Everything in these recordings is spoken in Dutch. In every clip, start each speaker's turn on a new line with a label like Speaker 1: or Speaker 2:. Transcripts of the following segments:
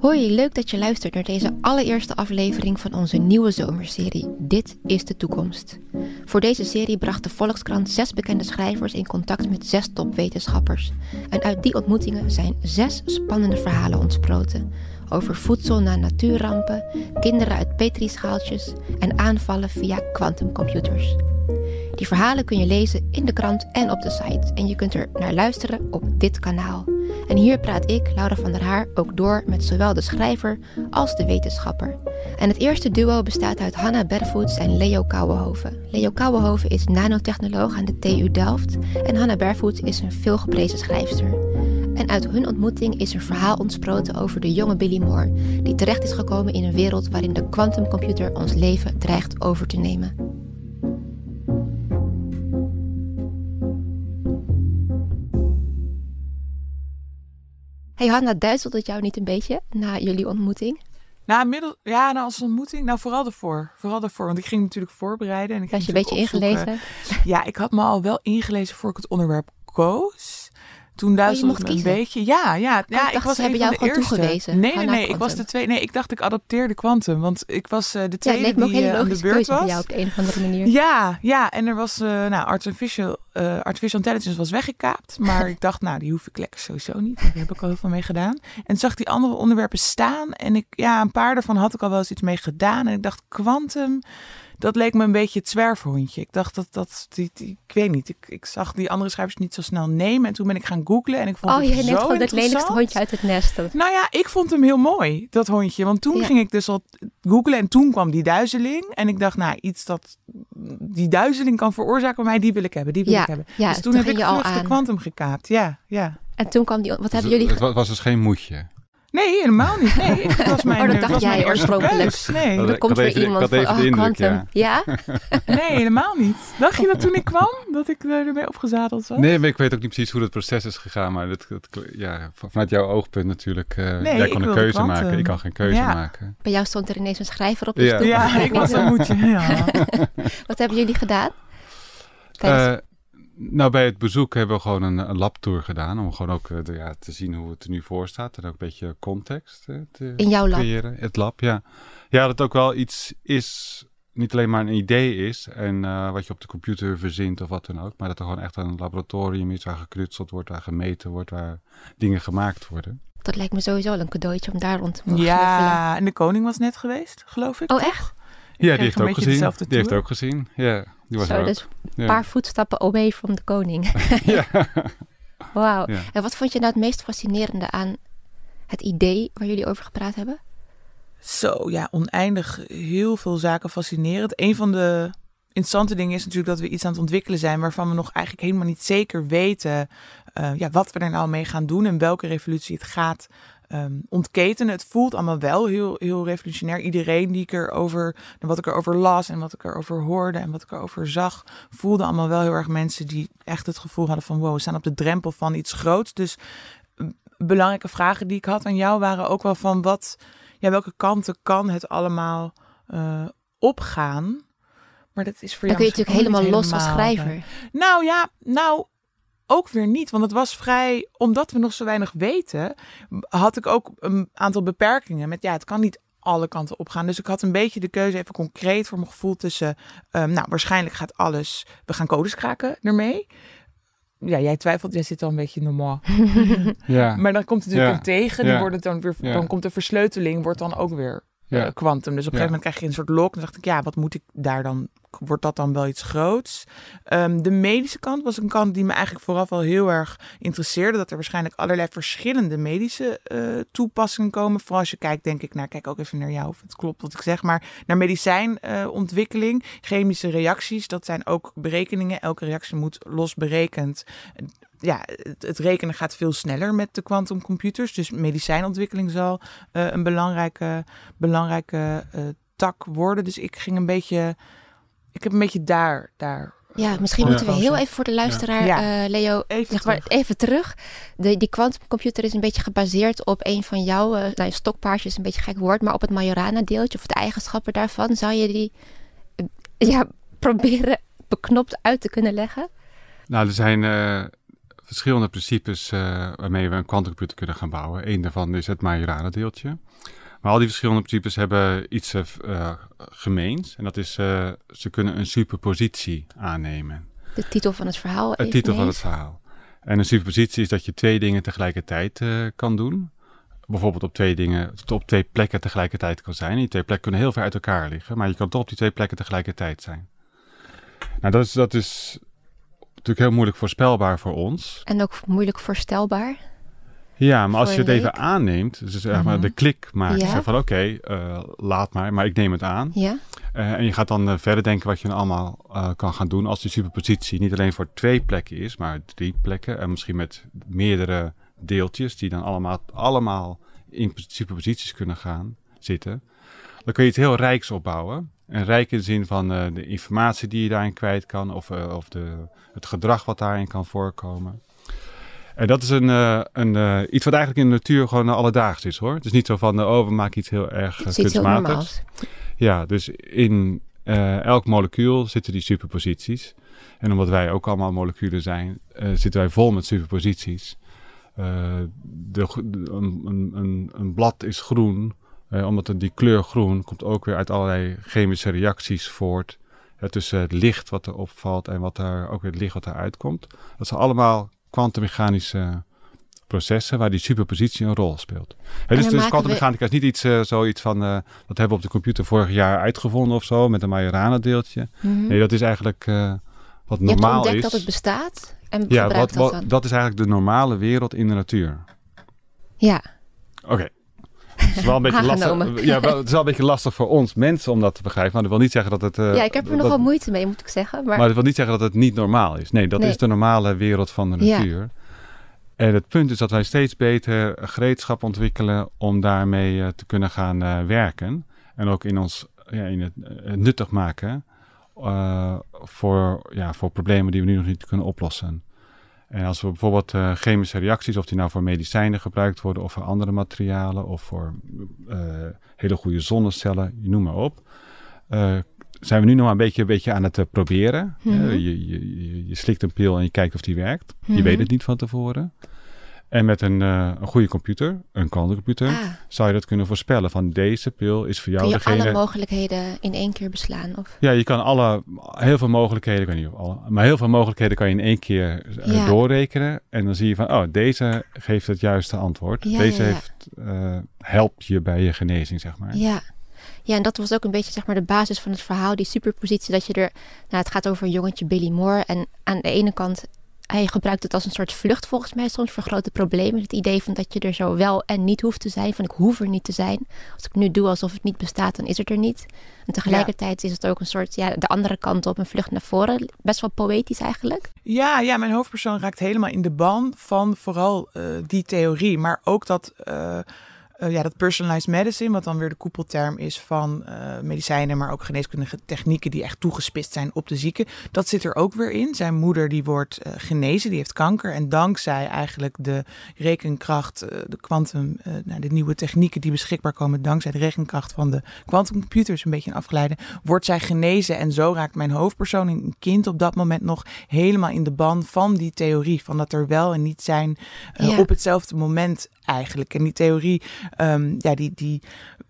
Speaker 1: Hoi, leuk dat je luistert naar deze allereerste aflevering van onze nieuwe zomerserie Dit is de toekomst. Voor deze serie bracht de Volkskrant zes bekende schrijvers in contact met zes topwetenschappers. En uit die ontmoetingen zijn zes spannende verhalen ontsproten. Over voedsel na natuurrampen, kinderen uit petrischaaltjes en aanvallen via quantumcomputers. Die verhalen kun je lezen in de krant en op de site. En je kunt er naar luisteren op dit kanaal. En hier praat ik, Laura van der Haar, ook door met zowel de schrijver als de wetenschapper. En het eerste duo bestaat uit Hanna Bervoets en Leo Kouwenhoven. Leo Kouwenhoven is nanotechnoloog aan de TU Delft en Hanna Bervoets is een veelgeprezen schrijfster. En uit hun ontmoeting is een verhaal ontsproten over de jonge Billy Moore, die terecht is gekomen in een wereld waarin de quantumcomputer ons leven dreigt over te nemen. Hey Hanna, duizelt het jou niet een beetje na jullie ontmoeting?
Speaker 2: Nou, middel, ja, nou als ontmoeting, nou vooral ervoor. Vooral ervoor, want ik ging natuurlijk voorbereiden. En ik
Speaker 1: Was je een beetje ingelezen?
Speaker 2: Ja, ik had me al wel ingelezen voor ik het onderwerp koos. Toen duizelde het me een beetje. Ja, ja,
Speaker 1: oh,
Speaker 2: ja.
Speaker 1: ik, was hebben jou gewoon eerste. toegewezen.
Speaker 2: Nee, nee, nee. Ik was de twee. Nee, ik dacht ik adopteerde Quantum, want ik was uh, de tweede
Speaker 1: ja,
Speaker 2: die
Speaker 1: uh,
Speaker 2: aan de beurt was.
Speaker 1: jou op een of andere manier.
Speaker 2: Ja, ja. En er was, uh, nou, artificial, artificial intelligence was weggekaapt, maar ik dacht, nou, die hoef ik lekker sowieso niet. Daar heb ik al heel veel mee gedaan. En zag die andere onderwerpen staan en ik, ja, een paar daarvan had ik al wel eens iets mee gedaan en ik dacht, Quantum dat leek me een beetje het zwerfhondje. Ik dacht dat dat, die, die, ik weet niet, ik, ik zag die andere schrijvers niet zo snel nemen. En toen ben ik gaan googlen en ik vond
Speaker 1: oh,
Speaker 2: het
Speaker 1: je
Speaker 2: zo
Speaker 1: neemt gewoon
Speaker 2: het
Speaker 1: lelijkste hondje uit het nest.
Speaker 2: Nou ja, ik vond hem heel mooi, dat hondje. Want toen
Speaker 1: Ja.
Speaker 2: ging ik dus al googlen en toen kwam die duizeling. En ik dacht, nou, iets dat die duizeling kan veroorzaken bij mij, die wil ik hebben, die wil
Speaker 1: Ja,
Speaker 2: ik hebben.
Speaker 1: ja,
Speaker 2: dus toen,
Speaker 1: toen
Speaker 2: heb ik
Speaker 1: je
Speaker 2: vlug de kwantum gekaapt. Ja, ja.
Speaker 1: En toen kwam die... Wat
Speaker 3: Dus
Speaker 1: hebben jullie...
Speaker 3: het was dus geen moedje.
Speaker 2: Nee, helemaal niet. Nee, het was mijn,
Speaker 1: Oh, dat
Speaker 2: het
Speaker 1: dacht
Speaker 2: was mijn
Speaker 1: jij oorspronkelijk.
Speaker 2: Nee,
Speaker 3: Dat-
Speaker 1: Er komt weer
Speaker 3: even-
Speaker 1: iemand
Speaker 3: had even
Speaker 1: van,
Speaker 3: de
Speaker 1: oh,
Speaker 3: indruk,
Speaker 1: quantum. Ja?
Speaker 2: nee, helemaal niet. Dacht je dat toen ik kwam, dat ik eh, ermee opgezadeld was?
Speaker 3: Nee, maar ik weet ook niet precies hoe het proces is gegaan. Maar dat, dat, ja, vanuit jouw oogpunt natuurlijk. eh,
Speaker 2: Nee,
Speaker 3: jij
Speaker 2: ik
Speaker 3: kon een
Speaker 2: wilde
Speaker 3: keuze
Speaker 2: kwantum.
Speaker 3: maken. Ik kan geen keuze
Speaker 2: Ja.
Speaker 3: maken.
Speaker 1: Bij jou stond er ineens een schrijver op de
Speaker 3: Ja.
Speaker 1: stoep.
Speaker 2: Ja, ik was een moedje. Ja.
Speaker 1: Wat hebben jullie gedaan? Tijdens-
Speaker 3: Eh, nou, bij het bezoek hebben we gewoon een, een labtour gedaan. Om gewoon ook eh, de- ja, te zien hoe het er nu voor staat. En ook een beetje context eh, te
Speaker 1: in jouw lab?
Speaker 3: creëren. Het lab, ja. Ja, dat het ook wel iets is, niet alleen maar een idee is. En eh, wat je op de computer verzint of wat dan ook. Maar dat er gewoon echt een laboratorium is waar geknutseld wordt, waar gemeten wordt, waar dingen gemaakt worden.
Speaker 1: Dat lijkt me sowieso wel een cadeautje om daar rond te mogen.
Speaker 2: Ja, en de koning was net geweest, geloof ik.
Speaker 1: Oh,
Speaker 2: toch?
Speaker 1: echt?
Speaker 3: Ja, die heeft ook gezien. Die heeft ook gezien. Ja, die was
Speaker 1: Zo,
Speaker 3: er ook.
Speaker 1: dus
Speaker 3: Ja.
Speaker 1: een paar voetstappen away from de koning.
Speaker 3: ja.
Speaker 1: Wauw.
Speaker 3: Ja.
Speaker 1: En wat vond je nou het meest fascinerende aan het idee waar jullie over gepraat hebben?
Speaker 2: Zo, ja, oneindig heel veel zaken fascinerend. Een van de interessante dingen is natuurlijk dat we iets aan het ontwikkelen zijn waarvan we nog eigenlijk helemaal niet zeker weten eh, ja, wat we er nou mee gaan doen en welke revolutie het gaat ehm, ontketenen. Het voelt allemaal wel heel, heel revolutionair. Iedereen die ik erover, wat ik erover las en wat ik erover hoorde en wat ik erover zag, voelde allemaal wel heel erg mensen die echt het gevoel hadden van wow, we staan op de drempel van iets groots. Dus eh, belangrijke vragen die ik had aan jou waren ook wel van wat, ja, welke kanten kan het allemaal eh, opgaan? Maar dat is voor
Speaker 1: Dan
Speaker 2: jou
Speaker 1: kun je natuurlijk helemaal los als
Speaker 2: helemaal,
Speaker 1: schrijver.
Speaker 2: eh, Nou ja, nou ook weer niet. Want het was vrij, omdat we nog zo weinig weten, had ik ook een aantal beperkingen. Met ja, het kan niet alle kanten opgaan. Dus ik had een beetje de keuze, even concreet voor mijn gevoel, tussen, ehm, nou, waarschijnlijk gaat alles, we gaan codes kraken ermee. Ja, jij twijfelt, jij zit al een beetje normaal.
Speaker 3: ja.
Speaker 2: Maar dan komt het natuurlijk
Speaker 3: Ja.
Speaker 2: een tegen,
Speaker 3: Ja.
Speaker 2: wordt het dan weer, dan komt de versleuteling, wordt dan ook weer
Speaker 3: Ja.
Speaker 2: eh, quantum. Dus op een gegeven moment krijg je een soort lock. Dan dacht ik, ja, wat moet ik daar dan? Wordt dat dan wel iets groots? Ehm, de medische kant was een kant die me eigenlijk vooraf al heel erg interesseerde. Dat er waarschijnlijk allerlei verschillende medische eh, toepassingen komen. Vooral als je kijkt, denk ik, naar, kijk ook even naar jou of het klopt wat ik zeg, maar naar medicijnontwikkeling, chemische reacties. Dat zijn ook berekeningen. Elke reactie moet los berekend ja, het, het rekenen gaat veel sneller met de quantumcomputers. Dus medicijnontwikkeling zal eh, een belangrijke, belangrijke eh, tak worden. Dus ik ging een beetje, ik heb een beetje daar, daar.
Speaker 1: Ja, misschien
Speaker 3: Ja.
Speaker 1: moeten we heel even voor de luisteraar,
Speaker 2: Ja.
Speaker 1: eh, Leo,
Speaker 2: Even
Speaker 1: zeg maar,
Speaker 2: terug.
Speaker 1: even terug. De, die quantumcomputer is een beetje gebaseerd op een van jouw, eh nou, stokpaardje is een beetje een gek woord, maar op het Majorana-deeltje of de eigenschappen daarvan. Zou je die eh, ja, proberen beknopt uit te kunnen leggen?
Speaker 3: Nou, er zijn eh, verschillende principes uh, waarmee we een kwantumcomputer kunnen gaan bouwen. Eén daarvan is het Majorana-deeltje. Maar al die verschillende principes hebben iets uh, gemeens. En dat is, uh, ze kunnen een superpositie aannemen.
Speaker 1: De titel van het verhaal?
Speaker 3: Het titel van het verhaal. En een superpositie is dat je twee dingen tegelijkertijd kan doen bijvoorbeeld op twee dingen, op twee plekken tegelijkertijd kan zijn. Die twee plekken kunnen heel ver uit elkaar liggen, maar je kan toch op die twee plekken tegelijkertijd zijn. Nou, dat is, dat is natuurlijk heel moeilijk voorspelbaar voor ons.
Speaker 1: En ook moeilijk voorstelbaar?
Speaker 3: Ja, maar als je het even aanneemt, dus zeg maar mhm. de klik maakt, ja. van oké, eh, laat maar, maar ik neem het aan.
Speaker 1: Ja.
Speaker 3: Uh, en je gaat dan uh, verder denken wat je dan allemaal kan gaan doen als die superpositie niet alleen voor twee plekken is, maar drie plekken en misschien met meerdere deeltjes die dan allemaal, allemaal in superposities kunnen gaan zitten. Dan kun je iets heel rijks opbouwen. En rijk in de zin van uh, de informatie die je daarin kwijt kan, of, uh, of de, het gedrag wat daarin kan voorkomen. En dat is een, uh, een, iets wat eigenlijk in de natuur gewoon alledaags is hoor. Het is niet zo van, oh we maken iets heel erg kunstmatigs. Ja, dus in elk molecuul zitten die superposities. En omdat wij ook allemaal moleculen zijn, zitten wij vol met superposities. de, een, een, een blad is groen uh, omdat die kleur groen komt ook weer uit allerlei chemische reacties voort. tussen het licht wat er opvalt en wat er, ook weer het licht wat eruit komt. Dat zijn allemaal kwantummechanische processen waar die superpositie een rol speelt. dus dus kwantummechanica is niet iets, uh, zoiets van, uh, dat hebben we op de computer vorig jaar uitgevonden of zo, met een Majorana deeltje. Mhm. Nee, dat is eigenlijk uh, wat normaal is. Je
Speaker 1: hebt dat het bestaat en
Speaker 3: ja, wat, dat, dat is eigenlijk de normale wereld in de natuur.
Speaker 1: Ja.
Speaker 3: Oké, het is wel een beetje lastig. Ja, wel, het is wel een beetje lastig voor ons mensen om dat te begrijpen. Maar dat wil niet zeggen dat het.
Speaker 1: Uh, ja, ik heb er nogal moeite mee, moet ik zeggen. Maar...
Speaker 3: maar dat wil niet zeggen dat het niet normaal is. Nee, dat is de normale wereld van de natuur. En het punt is dat wij steeds beter gereedschap ontwikkelen om daarmee uh, te kunnen gaan uh, werken. En ook in ons ja, in het, nuttig maken voor, ja, voor problemen die we nu nog niet kunnen oplossen. En als we bijvoorbeeld uh, chemische reacties, of die nou voor medicijnen gebruikt worden, of voor andere materialen, of voor uh, hele goede zonnecellen, je noem maar op, uh, zijn we nu nog maar een beetje, een beetje aan het proberen. Mm -hmm. je, je, je, slikt een pil en je kijkt of die werkt. Je mhm. weet het niet van tevoren. En met een, uh, een goede computer, een kwantumcomputer, ah. zou je dat kunnen voorspellen. Van deze pil is voor jou
Speaker 1: Kun
Speaker 3: je degene...
Speaker 1: alle mogelijkheden in één keer beslaan? Of?
Speaker 3: Ja, je kan alle, heel veel mogelijkheden, kan niet alle, maar heel veel mogelijkheden kan je in één keer uh, doorrekenen. En dan zie je van, oh, deze geeft het juiste antwoord. Ja, deze ja, Heeft, uh, helpt je bij je genezing, zeg maar.
Speaker 1: Ja. Ja, en dat was ook een beetje zeg maar de basis van het verhaal, die superpositie. Dat je er, nou, het gaat over een jongetje Billy Moore. En aan de ene kant hij gebruikt het als een soort vlucht volgens mij soms voor grote problemen. Het idee van dat je er zo wel en niet hoeft te zijn. Van ik hoef er niet te zijn. Als ik nu doe alsof het niet bestaat, dan is het er niet. En tegelijkertijd is het ook een soort, ja, de andere kant op, een vlucht naar voren. Best wel poëtisch eigenlijk.
Speaker 2: Ja, ja mijn hoofdpersoon raakt helemaal in de ban van vooral uh, die theorie. Maar ook dat... Uh, uh, ja, dat personalized medicine, wat dan weer de koepelterm is van uh, medicijnen, maar ook geneeskundige technieken die echt toegespitst zijn op de zieke. Dat zit er ook weer in. Zijn moeder die wordt uh, genezen, die heeft kanker. En dankzij eigenlijk de rekenkracht, de quantum, nou, de nieuwe technieken die beschikbaar komen, dankzij de rekenkracht van de quantumcomputers, een beetje een afgeleide, wordt zij genezen. En zo raakt mijn hoofdpersoon, een kind op dat moment nog helemaal in de ban van die theorie. Van dat er wel en niet zijn ja. op hetzelfde moment eigenlijk. En die theorie, um, ja, die, die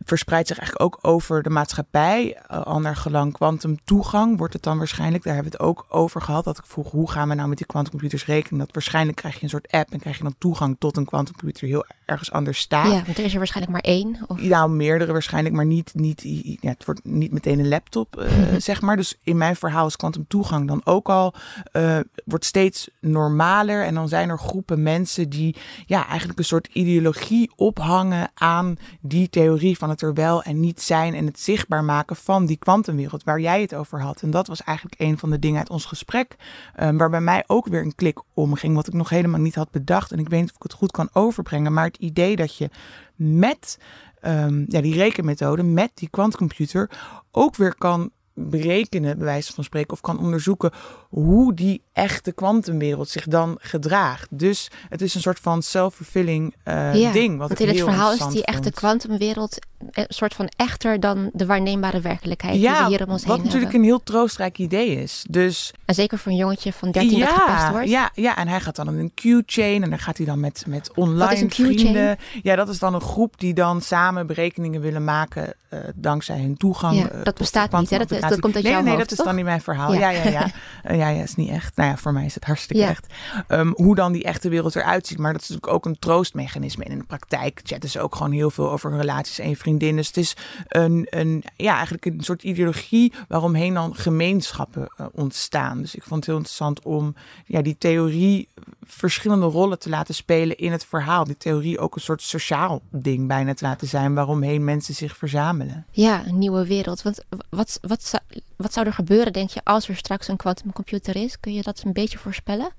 Speaker 2: verspreidt zich eigenlijk ook over de maatschappij. Uh, al naar gelang toegang wordt het dan waarschijnlijk. Daar hebben we het ook over gehad. Dat ik vroeg, hoe gaan we nou met die kwantumcomputers rekenen? Dat waarschijnlijk krijg je een soort app en krijg je dan toegang tot een kwantumcomputer heel ergens anders staat.
Speaker 1: Ja, want er is er waarschijnlijk maar één. Of?
Speaker 2: Nou, meerdere waarschijnlijk, maar niet, niet, ja, het wordt niet meteen een laptop, uh, zeg maar. Dus in mijn verhaal is toegang dan ook al, uh, wordt steeds normaler. En dan zijn er groepen mensen die ja, eigenlijk een soort ideologie ophangen aan die theorie van het er wel en niet zijn en het zichtbaar maken van die kwantumwereld waar jij het over had. En dat was eigenlijk een van de dingen uit ons gesprek, um, waar bij mij ook weer een klik omging, wat ik nog helemaal niet had bedacht. En ik weet niet of ik het goed kan overbrengen, maar het idee dat je met um, ja, die rekenmethode, met die kwantcomputer, ook weer kan berekenen, bij wijze van spreken, of kan onderzoeken hoe die echte kwantumwereld zich dan gedraagt. Dus het is een soort van self-fulfilling uh,
Speaker 1: ja,
Speaker 2: ding. Wat
Speaker 1: want in het verhaal is die echte kwantumwereld een soort van echter dan de waarneembare werkelijkheid die
Speaker 2: Ja,
Speaker 1: we hier om ons
Speaker 2: wat
Speaker 1: heen
Speaker 2: natuurlijk
Speaker 1: hebben.
Speaker 2: een heel troostrijk idee is. Dus
Speaker 1: En zeker voor een jongetje van 13 dat gepest wordt.
Speaker 2: ja, ja, en hij gaat dan in een Q-chain en dan gaat hij dan met, met online
Speaker 1: Wat is een Q-chain?
Speaker 2: vrienden. Ja, dat is dan een groep die dan samen berekeningen willen maken eh, dankzij hun toegang.
Speaker 1: Ja,
Speaker 2: eh,
Speaker 1: dat bestaat niet, hè? Dat- dat komt uit
Speaker 2: nee,
Speaker 1: jouw
Speaker 2: Nee,
Speaker 1: hoofd,
Speaker 2: dat is dan niet mijn verhaal.
Speaker 1: Ja.
Speaker 2: Ja, ja, ja. Is niet echt. Nou ja, voor mij is het hartstikke
Speaker 1: Ja.
Speaker 2: echt. Ehm, hoe dan die echte wereld eruit ziet. Maar dat is natuurlijk ook een troostmechanisme. En in de praktijk chatten ze ook gewoon heel veel over hun relaties en je vriendin. Dus het is een, een, ja, eigenlijk een soort ideologie waaromheen dan gemeenschappen eh, ontstaan. Dus ik vond het heel interessant om ja, die theorie verschillende rollen te laten spelen in het verhaal. Die theorie ook een soort sociaal ding bijna te laten zijn waaromheen mensen zich verzamelen.
Speaker 1: Ja, een nieuwe wereld. Want wat, wat, zou, wat zou er gebeuren, denk je, als er straks een quantumcomputer is? Kun je dat een beetje voorspellen?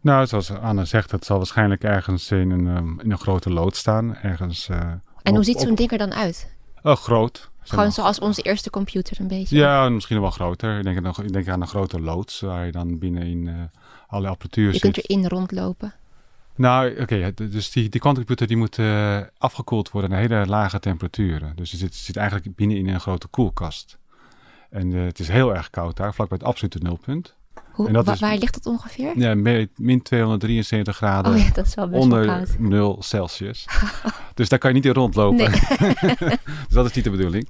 Speaker 3: Nou, zoals Anne zegt, het zal waarschijnlijk ergens in een, ehm, in een grote lood staan. Ergens, eh,
Speaker 1: En
Speaker 3: op-
Speaker 1: hoe ziet zo'n
Speaker 3: op-
Speaker 1: ding er dan uit?
Speaker 3: Oh, groot.
Speaker 1: Gewoon
Speaker 3: maar.
Speaker 1: zoals onze eerste computer een beetje.
Speaker 3: Ja, misschien wel groter. Ik denk, aan een- ik denk aan een grote loods waar je dan binnenin eh alle apparatuur
Speaker 1: Je
Speaker 3: zit.
Speaker 1: kunt erin rondlopen.
Speaker 3: Nou, oké, dus die, die quantumcomputer die moet eh, afgekoeld worden naar hele lage temperaturen. Dus je zit, zit eigenlijk binnen in een grote koelkast. En eh, het is heel erg koud daar, vlakbij het absolute nulpunt.
Speaker 1: Hoe,
Speaker 3: En dat
Speaker 1: wa-
Speaker 3: is-
Speaker 1: waar ligt dat ongeveer?
Speaker 3: Ja, min 273 graden
Speaker 1: Oh ja, dat is wel best
Speaker 3: onder
Speaker 1: koud.
Speaker 3: 0 Celsius. dus daar kan je niet in rondlopen.
Speaker 1: Nee.
Speaker 3: dus dat is niet de bedoeling.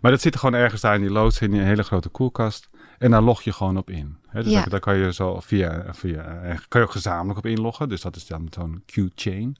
Speaker 3: Maar dat zit er gewoon ergens daar in die loods, in een hele grote koelkast. En daar log je gewoon op in. Dus
Speaker 1: Ja.
Speaker 3: daar, daar kan je zo via, via eh, kan je ook gezamenlijk op inloggen. Dus dat is dan zo'n Q-chain.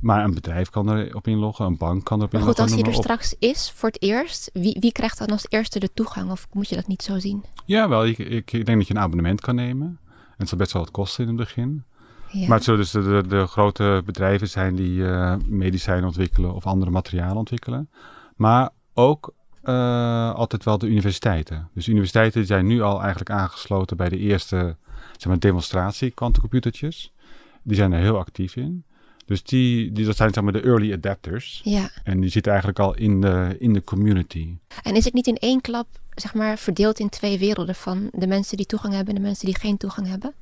Speaker 3: Maar een bedrijf kan erop inloggen, een bank kan erop
Speaker 1: Maar goed,
Speaker 3: inloggen.
Speaker 1: als
Speaker 3: noem
Speaker 1: er
Speaker 3: op.
Speaker 1: straks is voor het eerst, wie, wie krijgt dan als eerste de toegang? Of moet je dat niet zo zien?
Speaker 3: Jawel, ik, ik, ik denk dat je een abonnement kan nemen. En het zal best wel wat kosten in het begin.
Speaker 1: Ja.
Speaker 3: Maar het zullen dus de, de, de grote bedrijven zijn die eh, medicijnen ontwikkelen of andere materialen ontwikkelen. Maar ook eh, altijd wel de universiteiten. Dus universiteiten zijn nu al eigenlijk aangesloten bij de eerste zeg maar, demonstratie quantumcomputertjes. Die zijn er heel actief in. Dus die, die, dat zijn zeg maar de early adapters.
Speaker 1: ja.
Speaker 3: En die zitten eigenlijk al in de, in de community.
Speaker 1: En is het niet in één klap, zeg maar, verdeeld in twee werelden van de mensen die toegang hebben en de mensen die geen toegang hebben?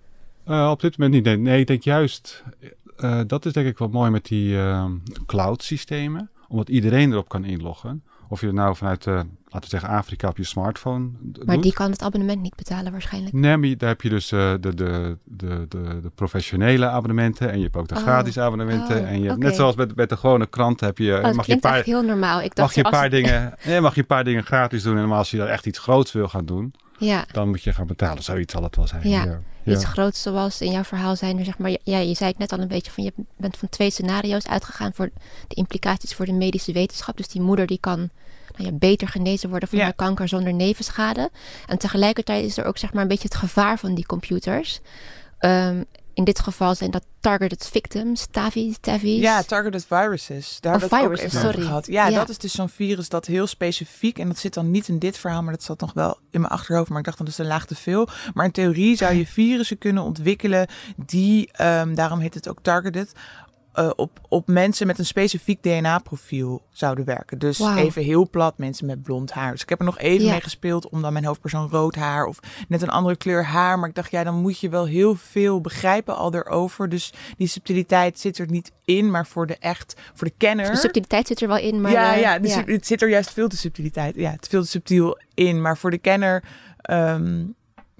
Speaker 3: Eh, op dit moment niet. Nee, nee ik denk juist, eh, dat is denk ik wel mooi met die eh, cloud systemen. Omdat iedereen erop kan inloggen. Of je het nou vanuit, eh, laten we zeggen, Afrika op je smartphone
Speaker 1: Maar
Speaker 3: doet.
Speaker 1: die kan het abonnement niet betalen waarschijnlijk.
Speaker 3: Nee, maar daar heb je dus eh, de, de, de, de, de professionele abonnementen. En je hebt ook de
Speaker 1: Oh.
Speaker 3: gratis abonnementen.
Speaker 1: Oh,
Speaker 3: en je hebt, net zoals met, met de gewone krant heb je,
Speaker 1: Oh, dat
Speaker 3: mag, je een paar,
Speaker 1: echt heel normaal. Ik dacht,
Speaker 3: mag, je een paar dingen, nee, mag je een paar dingen gratis doen. En als je daar echt iets groots wil gaan doen,
Speaker 1: Ja,
Speaker 3: dan moet je gaan betalen. Zoiets zal het wel zijn.
Speaker 1: Ja.
Speaker 3: ja.
Speaker 1: iets groots zoals in jouw verhaal zijn er, zeg maar, ja, je zei het net al een beetje van, je bent van twee scenario's uitgegaan voor de implicaties voor de medische wetenschap. Dus die moeder die kan nou ja, beter genezen worden van
Speaker 2: Ja.
Speaker 1: haar kanker zonder nevenschade. En tegelijkertijd is er ook zeg maar een beetje het gevaar van die computers. Ehm, in dit geval zijn dat targeted victims, TAVI's, TAVI's.
Speaker 2: Ja, targeted viruses. Daar
Speaker 1: Oh,
Speaker 2: hebben we het ook
Speaker 1: viruses,
Speaker 2: even over
Speaker 1: sorry.
Speaker 2: gehad. Ja,
Speaker 1: Ja.
Speaker 2: dat is dus zo'n virus dat heel specifiek, en dat zit dan niet in dit verhaal, maar dat zat nog wel in mijn achterhoofd, maar ik dacht dan dat is een laag te veel. Maar in theorie zou je virussen kunnen ontwikkelen die, ehm, daarom heet het ook targeted, eh, op, op mensen met een specifiek DNA-profiel zouden werken. Dus even heel plat, mensen met blond haar. Dus ik heb er nog even mee gespeeld om dan mijn hoofdpersoon rood haar of net een andere kleur haar. Maar ik dacht, ja, dan moet je wel heel veel begrijpen al erover. Dus die subtiliteit zit er niet in, maar voor de echt, voor de kenner.
Speaker 1: De subtiliteit zit er wel in, maar...
Speaker 2: ja,
Speaker 1: eh,
Speaker 2: ja, dus het zit er juist veel te subtiliteit. Ja, het veel te subtiel in. Maar voor de kenner, ehm,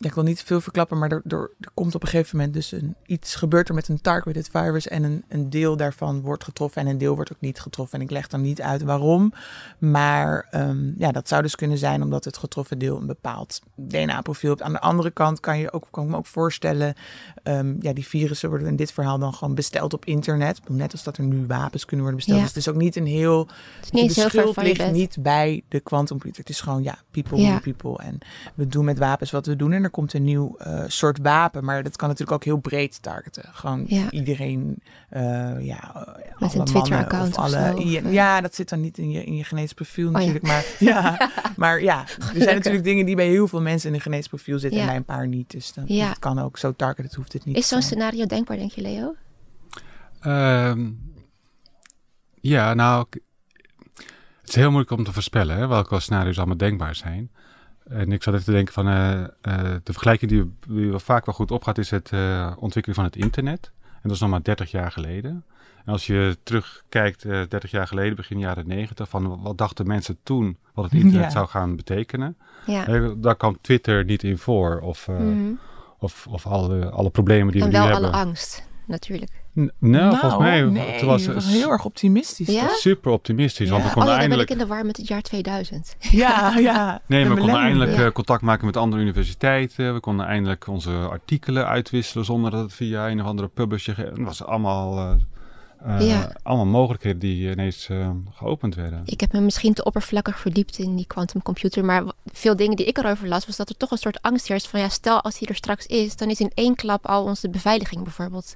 Speaker 2: ik wil niet veel verklappen, maar er, er, er komt op een gegeven moment dus een, iets gebeurt er met een targeted virus en een, een deel daarvan wordt getroffen en een deel wordt ook niet getroffen. En ik leg dan niet uit waarom, maar ehm, ja, dat zou dus kunnen zijn omdat het getroffen deel een bepaald DNA-profiel heeft. Aan de andere kant kan je ook, kan ik me ook voorstellen, ehm, ja, die virussen worden in dit verhaal dan gewoon besteld op internet. Net als dat er nu wapens kunnen worden besteld.
Speaker 1: Ja.
Speaker 2: Dus het is ook niet een heel
Speaker 1: Het niet
Speaker 2: de
Speaker 1: heel
Speaker 2: schuld ligt niet bij de quantumcomputer. Het is gewoon, ja, people
Speaker 1: Ja.
Speaker 2: people. En we doen met wapens wat we doen. En er komt een nieuw eh, soort wapen. Maar dat kan natuurlijk ook heel breed targeten. Gewoon
Speaker 1: Ja.
Speaker 2: iedereen, eh, ja,
Speaker 1: Met
Speaker 2: alle
Speaker 1: een Twitter-account
Speaker 2: mannen
Speaker 1: of
Speaker 2: of alle,
Speaker 1: of,
Speaker 2: ja, ja, dat zit dan niet in je, in je genetisch profiel
Speaker 1: ja.
Speaker 2: natuurlijk. Maar ja, maar ja, er zijn natuurlijk dingen die bij heel veel mensen in een genetisch profiel zitten.
Speaker 1: Ja.
Speaker 2: En bij een paar niet. Dus dan,
Speaker 1: Ja.
Speaker 2: het kan ook zo targeted, hoeft het niet
Speaker 1: Is zo'n scenario denkbaar, denk je, Leo?
Speaker 3: Ehm, ja, nou, het is heel moeilijk om te voorspellen hè, welke scenario's allemaal denkbaar zijn. En ik zat even te denken van uh, de vergelijking die, die vaak wel goed opgaat is het uh, ontwikkelen van het internet. En dat is nog maar 30 jaar geleden. En als je terugkijkt, 30 jaar geleden, begin jaren 90, van wat dachten mensen toen wat het internet ja. zou gaan betekenen. Ja. daar kwam Twitter niet in voor. Of, mm. of, of alle, alle problemen die
Speaker 1: en
Speaker 3: we nu hebben.
Speaker 1: En wel alle angst, natuurlijk.
Speaker 3: N nou, volgens mij
Speaker 2: nee, het was, het was heel erg optimistisch.
Speaker 1: Ja?
Speaker 3: Super optimistisch. Ja. Want we konden
Speaker 1: oh,
Speaker 3: eindelijk...
Speaker 1: ben ik in de war met het jaar 2000.
Speaker 2: Ja, ja.
Speaker 3: nee, we konden eindelijk ja. contact maken met andere universiteiten. We konden eindelijk onze artikelen uitwisselen zonder dat het via een of andere publisher... Het was allemaal... Uh, uh, ja. Allemaal mogelijkheden die ineens uh, geopend werden.
Speaker 1: Ik heb me misschien te oppervlakkig verdiept in die quantumcomputer. Maar veel dingen die ik erover las, was dat er toch een soort angst heerst van ja, stel als hij er straks is, dan is in één klap al onze beveiliging bijvoorbeeld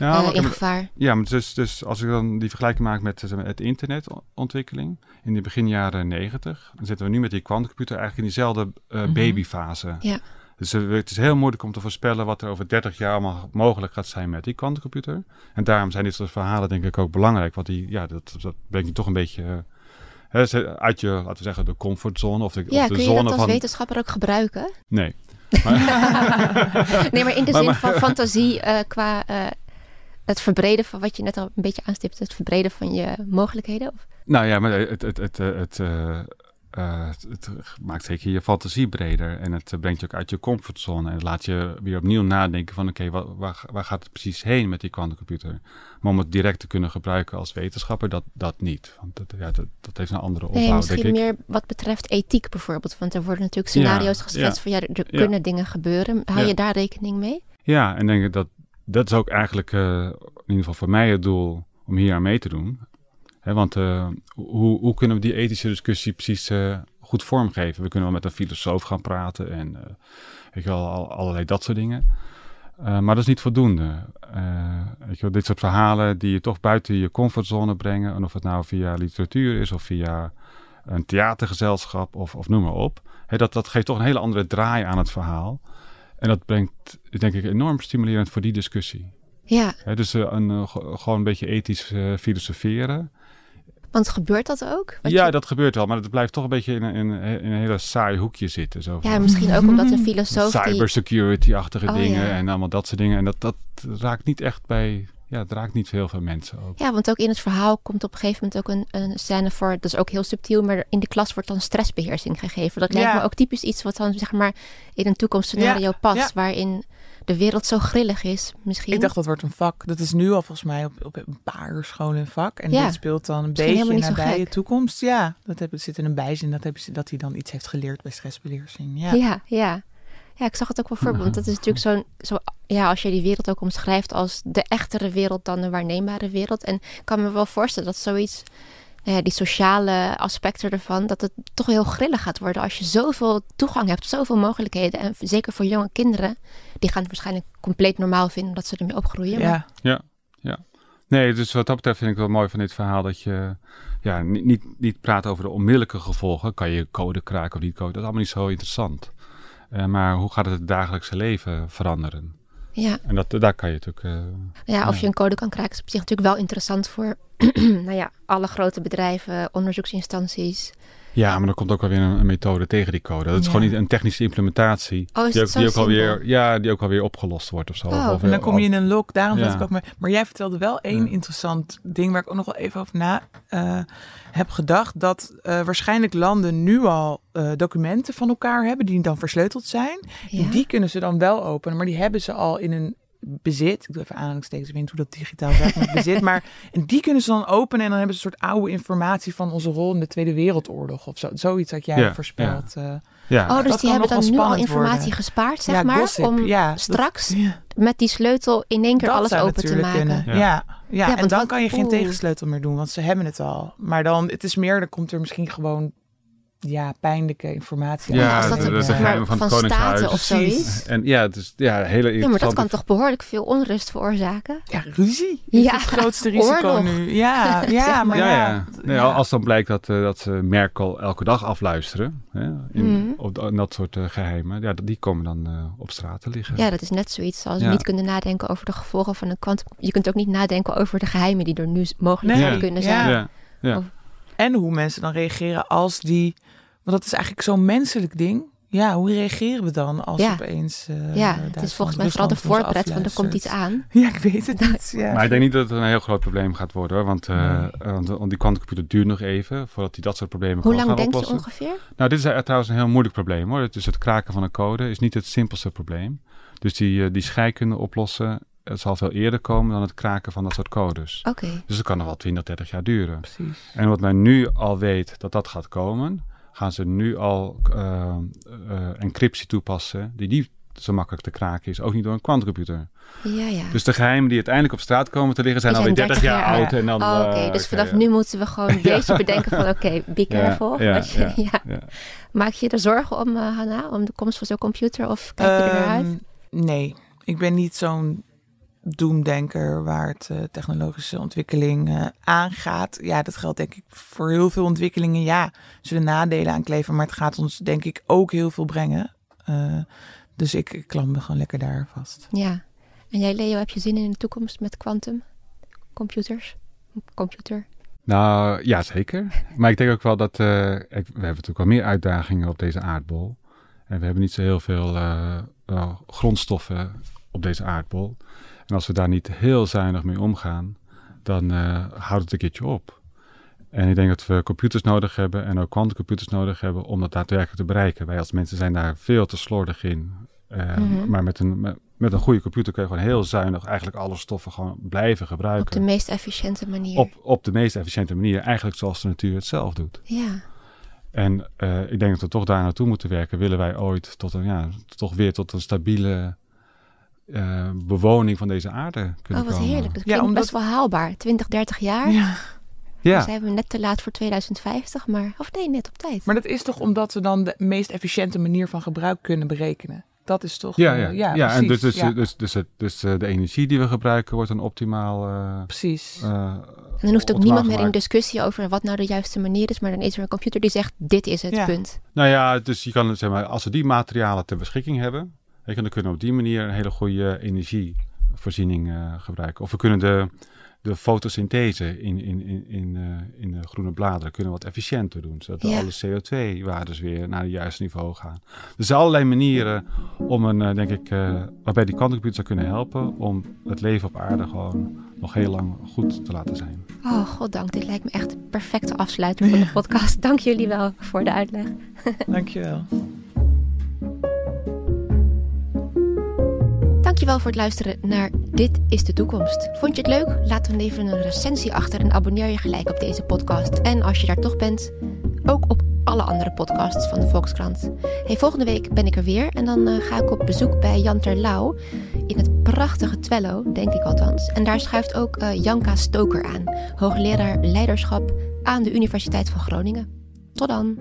Speaker 1: uh, in gevaar.
Speaker 3: Ja, maar dus, dus als ik dan die vergelijking maak met het internetontwikkeling in de begin jaren negentig, dan zitten we nu met die quantumcomputer eigenlijk in diezelfde -hmm. babyfase.
Speaker 1: Ja.
Speaker 3: Dus het is heel moeilijk om te voorspellen wat er over 30 jaar allemaal mogelijk gaat zijn met die kwantumcomputer. En daarom zijn dit soort verhalen denk ik ook belangrijk. Want die, ja, dat, dat brengt je toch een beetje uh, uit je, laten we zeggen, de comfortzone. Of de,
Speaker 1: ja,
Speaker 3: of de
Speaker 1: kun je
Speaker 3: zone
Speaker 1: dat als
Speaker 3: van...
Speaker 1: wetenschapper ook gebruiken?
Speaker 3: Nee.
Speaker 1: Maar... nee, maar in de zin van fantasie uh, qua uh, het verbreden van wat je net al een beetje aanstipt. Het verbreden van je mogelijkheden? Of?
Speaker 3: Nou ja, maar het, het, het, het, uh, het, het, maakt zeker je fantasie breder en het brengt je ook uit je comfortzone en het laat je weer opnieuw nadenken van oké, okay, waar, waar, gaat het precies heen met die quantumcomputer? Maar om het direct te kunnen gebruiken als wetenschapper, dat, dat niet. Want dat, ja, dat, dat heeft een andere opbouw,
Speaker 1: nee, misschien
Speaker 3: denk ik.
Speaker 1: meer wat betreft ethiek bijvoorbeeld, want er worden natuurlijk scenario's ja, geschetst ja, van ja, er ja. kunnen dingen gebeuren. Hou je daar rekening mee?
Speaker 3: Ja, en denk ik dat dat is ook eigenlijk uh, in ieder geval voor mij het doel om hier aan mee te doen. He, want uh, hoe, hoe, kunnen we die ethische discussie precies uh, goed vormgeven? We kunnen wel met een filosoof gaan praten en uh, weet je wel, al, allerlei dat soort dingen. maar dat is niet voldoende. weet je wel, dit soort verhalen die je toch buiten je comfortzone brengen, en of het nou via literatuur is of via een theatergezelschap of, of noem maar op. He, dat, dat geeft toch een hele andere draai aan het verhaal. En dat brengt, denk ik, enorm stimulerend voor die discussie.
Speaker 1: Ja.
Speaker 3: He, dus een, gewoon een beetje ethisch filosoferen.
Speaker 1: Want gebeurt dat ook?
Speaker 3: ja, je... dat gebeurt wel, maar het blijft toch een beetje in een, in, in een hele saai hoekje zitten. Zo
Speaker 1: ja, misschien ook omdat een filosoof.
Speaker 3: Cybersecurity-achtige
Speaker 1: Oh,
Speaker 3: dingen
Speaker 1: ja.
Speaker 3: en allemaal dat soort dingen. En dat, dat raakt niet echt bij. Ja, het raakt niet heel veel mensen ook.
Speaker 1: Ja, want ook in het verhaal komt op een gegeven moment ook een, een scène voor. Dat is ook heel subtiel, maar in de klas wordt dan stressbeheersing gegeven. Dat lijkt
Speaker 2: Ja.
Speaker 1: me ook typisch iets wat dan zeg maar in een toekomstscenario
Speaker 2: Ja,
Speaker 1: past,
Speaker 2: ja.
Speaker 1: waarin de wereld zo grillig is. Misschien.
Speaker 2: Ik dacht dat wordt een vak. Dat is nu al volgens mij op, op een paar scholen een vak. En
Speaker 1: Ja.
Speaker 2: dit speelt dan een
Speaker 1: Misschien
Speaker 2: beetje
Speaker 1: zo
Speaker 2: nabij je
Speaker 1: gek.
Speaker 2: toekomst. Ja, dat heb, zit in een bijzin. Dat, hebben ze, dat hij dan iets heeft geleerd bij stressbeheersing. Ja.
Speaker 1: Ja. ja, ja. ik zag het ook wel voor me. Want dat is natuurlijk zo'n, zo, ja, als je die wereld ook omschrijft als de echtere wereld dan de waarneembare wereld. En ik kan me wel voorstellen dat zoiets, nou ja, die sociale aspecten ervan, dat het toch heel grillig gaat worden als je zoveel toegang hebt, zoveel mogelijkheden. En zeker voor jonge kinderen, die gaan het waarschijnlijk compleet normaal vinden dat ze ermee opgroeien. Maar-
Speaker 2: Ja.
Speaker 3: Nee, dus wat dat betreft vind ik wel mooi van dit verhaal dat je ja, niet, niet, niet praat over de onmiddellijke gevolgen. Kan je code kraken of niet code? Dat is allemaal niet zo interessant. Eh, maar hoe gaat het het dagelijkse leven veranderen?
Speaker 1: ja.
Speaker 3: En dat, daar kan je natuurlijk. eh,
Speaker 1: Ja, of
Speaker 3: Ja.
Speaker 1: je een code kan krijgen is op zich natuurlijk wel interessant voor nou ja, alle grote bedrijven, onderzoeksinstanties.
Speaker 3: Ja, maar er komt ook alweer een, een methode tegen die code. Dat is
Speaker 2: Ja.
Speaker 3: gewoon niet een technische implementatie.
Speaker 1: Oh, is
Speaker 3: die ook,
Speaker 1: zo
Speaker 3: die ook alweer, ja, die ook alweer opgelost wordt of zo.
Speaker 1: Oh,
Speaker 3: Of-
Speaker 2: En dan kom je in een lock. Daarom
Speaker 3: Ja.
Speaker 2: zat ik ook mee. Maar jij vertelde wel één
Speaker 3: Ja.
Speaker 2: interessant ding waar ik ook nog wel even over na eh, heb gedacht. Dat eh, waarschijnlijk landen nu al eh, documenten van elkaar hebben die dan versleuteld zijn.
Speaker 1: Ja.
Speaker 2: En die kunnen ze dan wel openen, maar die hebben ze al in een bezit. Ik doe even aanhalingstekens, ik weet niet hoe dat digitaal werkt met bezit. Maar en die kunnen ze dan openen en dan hebben ze een soort oude informatie van onze rol in de Tweede Wereldoorlog of zo. Zoiets had jij
Speaker 3: Ja,
Speaker 2: voorspeld. eh.
Speaker 3: ja.
Speaker 1: Oh, dus
Speaker 2: dat
Speaker 1: die hebben dan nu al informatie
Speaker 2: worden.
Speaker 1: gespaard, zeg
Speaker 2: ja,
Speaker 1: maar,
Speaker 2: gossip,
Speaker 1: om
Speaker 2: dat-
Speaker 1: straks
Speaker 2: ja.
Speaker 1: met die sleutel in één keer
Speaker 2: Dat
Speaker 1: alles open te maken.
Speaker 2: kunnen.
Speaker 3: Ja.
Speaker 2: Ja, en dan
Speaker 1: wat-
Speaker 2: kan je geen tegensleutel meer doen, want ze hebben het al. Maar dan, het is meer, dan komt er misschien gewoon ja, pijnlijke informatie
Speaker 1: Ja, als dat
Speaker 3: de,
Speaker 1: maar,
Speaker 3: geheimen van het
Speaker 1: van
Speaker 3: Koningshuis.
Speaker 1: staten of zoiets.
Speaker 3: En ja, het is ja, hele
Speaker 1: Ja, maar dat kan toch behoorlijk veel onrust veroorzaken?
Speaker 2: Ja, ruzie is
Speaker 1: Ja,
Speaker 2: het grootste risico
Speaker 1: oorlog.
Speaker 2: nu. Ja, ja,
Speaker 1: Zeg
Speaker 2: maar
Speaker 3: Ja,
Speaker 2: ja.
Speaker 3: ja. Nee,
Speaker 2: ja.
Speaker 3: Als dan blijkt dat, eh, dat ze Merkel elke dag afluisteren, hè, in,
Speaker 1: Mhm.
Speaker 3: op, in dat soort eh, geheimen, ja, die komen dan eh, op straat te liggen.
Speaker 1: Ja, dat is net zoiets als
Speaker 3: Ja.
Speaker 1: niet kunnen nadenken over de gevolgen van een kwant. Je kunt ook niet nadenken over de geheimen die er nu mogelijk
Speaker 2: Nee,
Speaker 1: zouden kunnen
Speaker 2: ja.
Speaker 1: zijn.
Speaker 3: ja, ja.
Speaker 1: Of-
Speaker 2: En hoe mensen dan reageren als die... Want dat is eigenlijk zo'n menselijk ding. ja, hoe reageren we dan als
Speaker 1: Ja.
Speaker 2: opeens... eh,
Speaker 1: ja, het is volgens mij vooral de voorpret van er komt iets aan.
Speaker 2: Ja, ik weet het niet. Ja.
Speaker 3: Maar ik denk niet dat het een heel groot probleem gaat worden hoor. Want, eh,
Speaker 2: Nee.
Speaker 3: want, want die quantumcomputer duurt nog even voordat hij dat soort problemen
Speaker 1: Hoe lang
Speaker 3: gaan
Speaker 1: denk je ongeveer?
Speaker 3: Nou, dit is trouwens een heel moeilijk probleem hoor. Dus het kraken van een code is niet het simpelste probleem. Dus die, die scheikunde oplossen, het zal veel eerder komen dan het kraken van dat soort codes.
Speaker 1: Oké.
Speaker 3: Dus dat kan nog wel 20, 30 jaar duren.
Speaker 2: Precies.
Speaker 3: En wat men nu al weet dat dat gaat komen, gaan ze nu al eh, encryptie toepassen die niet zo makkelijk te kraken is. Ook niet door een quantumcomputer.
Speaker 1: Ja, ja.
Speaker 3: Dus de geheimen die uiteindelijk op straat komen te liggen zijn
Speaker 1: Die
Speaker 3: alweer
Speaker 1: zijn
Speaker 3: 30 jaar,
Speaker 1: jaar
Speaker 3: oud. En dan,
Speaker 1: Oh, Oké,
Speaker 3: eh,
Speaker 1: dus vanaf
Speaker 3: ja.
Speaker 1: nu moeten we gewoon een beetje bedenken van oké, be careful.
Speaker 3: ja,
Speaker 1: je-
Speaker 3: ja,
Speaker 1: ja.
Speaker 3: ja.
Speaker 1: Maak je je er zorgen om, eh, Hanna, om de komst van zo'n computer of kijk je er naar uit?
Speaker 2: Ehm, nee, ik ben niet zo'n doemdenker waar het eh, technologische ontwikkeling eh, aangaat. Ja, dat geldt denk ik voor heel veel ontwikkelingen. Ja, zullen nadelen aankleven, maar het gaat ons denk ik ook heel veel brengen. Eh, dus ik, ik klamp me gewoon lekker daar vast.
Speaker 1: Ja. En jij, Leo, heb je zin in de toekomst met quantum? Computers? Computer?
Speaker 3: Nou, ja, zeker. Maar ik denk ook wel dat... eh, ik- we hebben natuurlijk wel meer uitdagingen op deze aardbol. En we hebben niet zo heel veel grondstoffen op deze aardbol. En als we daar niet heel zuinig mee omgaan, dan eh, houdt het een keertje op. En ik denk dat we computers nodig hebben en ook quantumcomputers nodig hebben om dat daadwerkelijk te bereiken. Wij als mensen zijn daar veel te slordig in. Eh,
Speaker 1: Mhm.
Speaker 3: Maar met een, met, met een goede computer kun je gewoon heel zuinig eigenlijk alle stoffen gewoon blijven
Speaker 1: Op
Speaker 3: gebruiken.
Speaker 1: de meest efficiënte manier.
Speaker 3: Op, op de meest efficiënte manier, eigenlijk zoals de natuur het zelf doet.
Speaker 1: Ja.
Speaker 3: En eh, ik denk dat we toch daar naartoe moeten werken. Willen wij ooit tot een, ja, toch weer tot een stabiele eh, bewoning van deze aarde kunnen
Speaker 1: Oh, wat
Speaker 3: komen.
Speaker 1: heerlijk. Dat
Speaker 2: Ja, omdat-
Speaker 1: best wel haalbaar. 20, 30 jaar.
Speaker 2: Ja.
Speaker 1: Dan
Speaker 3: Ja,
Speaker 1: zijn we net te laat voor 2050, maar... Of nee, net op tijd.
Speaker 2: Maar dat is toch omdat we dan de meest efficiënte manier van gebruk kunnen berekenen? Dat is toch...
Speaker 3: ja,
Speaker 2: eh,
Speaker 3: ja. ja, en
Speaker 2: precies,
Speaker 3: dus, dus,
Speaker 2: ja,
Speaker 3: dus, dus, het- dus eh, de energie die we gebruiken wordt dan optimaal. eh,
Speaker 2: precies.
Speaker 3: eh,
Speaker 1: En dan hoeft ook niemand meer in discussie over wat nou de juiste manier is, maar dan is er een computer die zegt, dit is het,
Speaker 2: Ja.
Speaker 1: punt.
Speaker 3: Nou ja, dus je kan zeg maar, als we die materialen ter beschikking hebben, je, dan kunnen we op die manier een hele goede energievoorziening eh, gebruiken. Of we kunnen de, de fotosynthese in, in, in, in, eh, in de groene bladeren kunnen wat efficiënter doen, zodat
Speaker 1: Ja.
Speaker 3: alle CO2-waardes weer naar het juiste niveau gaan. Dus er zijn allerlei manieren om een, eh, denk ik, eh, waarbij die kwantumcomputer zou kunnen helpen om het leven op aarde gewoon nog heel lang goed te laten zijn.
Speaker 1: Oh, goddank. Dit lijkt me echt de perfecte afsluiter van de podcast. Dank jullie wel voor de uitleg.
Speaker 2: Dankjewel.
Speaker 1: Dankjewel voor het luisteren naar Dit is de Toekomst. Vond je het leuk? Laat dan even een recensie achter en abonneer je gelijk op deze podcast. En als je daar toch bent, ook op alle andere podcasts van de Volkskrant. Hey, volgende week ben ik er weer en dan eh, ga ik op bezoek bij Jan Terlouw in het prachtige Twello, denk ik althans. En daar schuift ook eh, Janka Stoker aan, hoogleraar leiderschap aan de Universiteit van Groningen. Tot dan!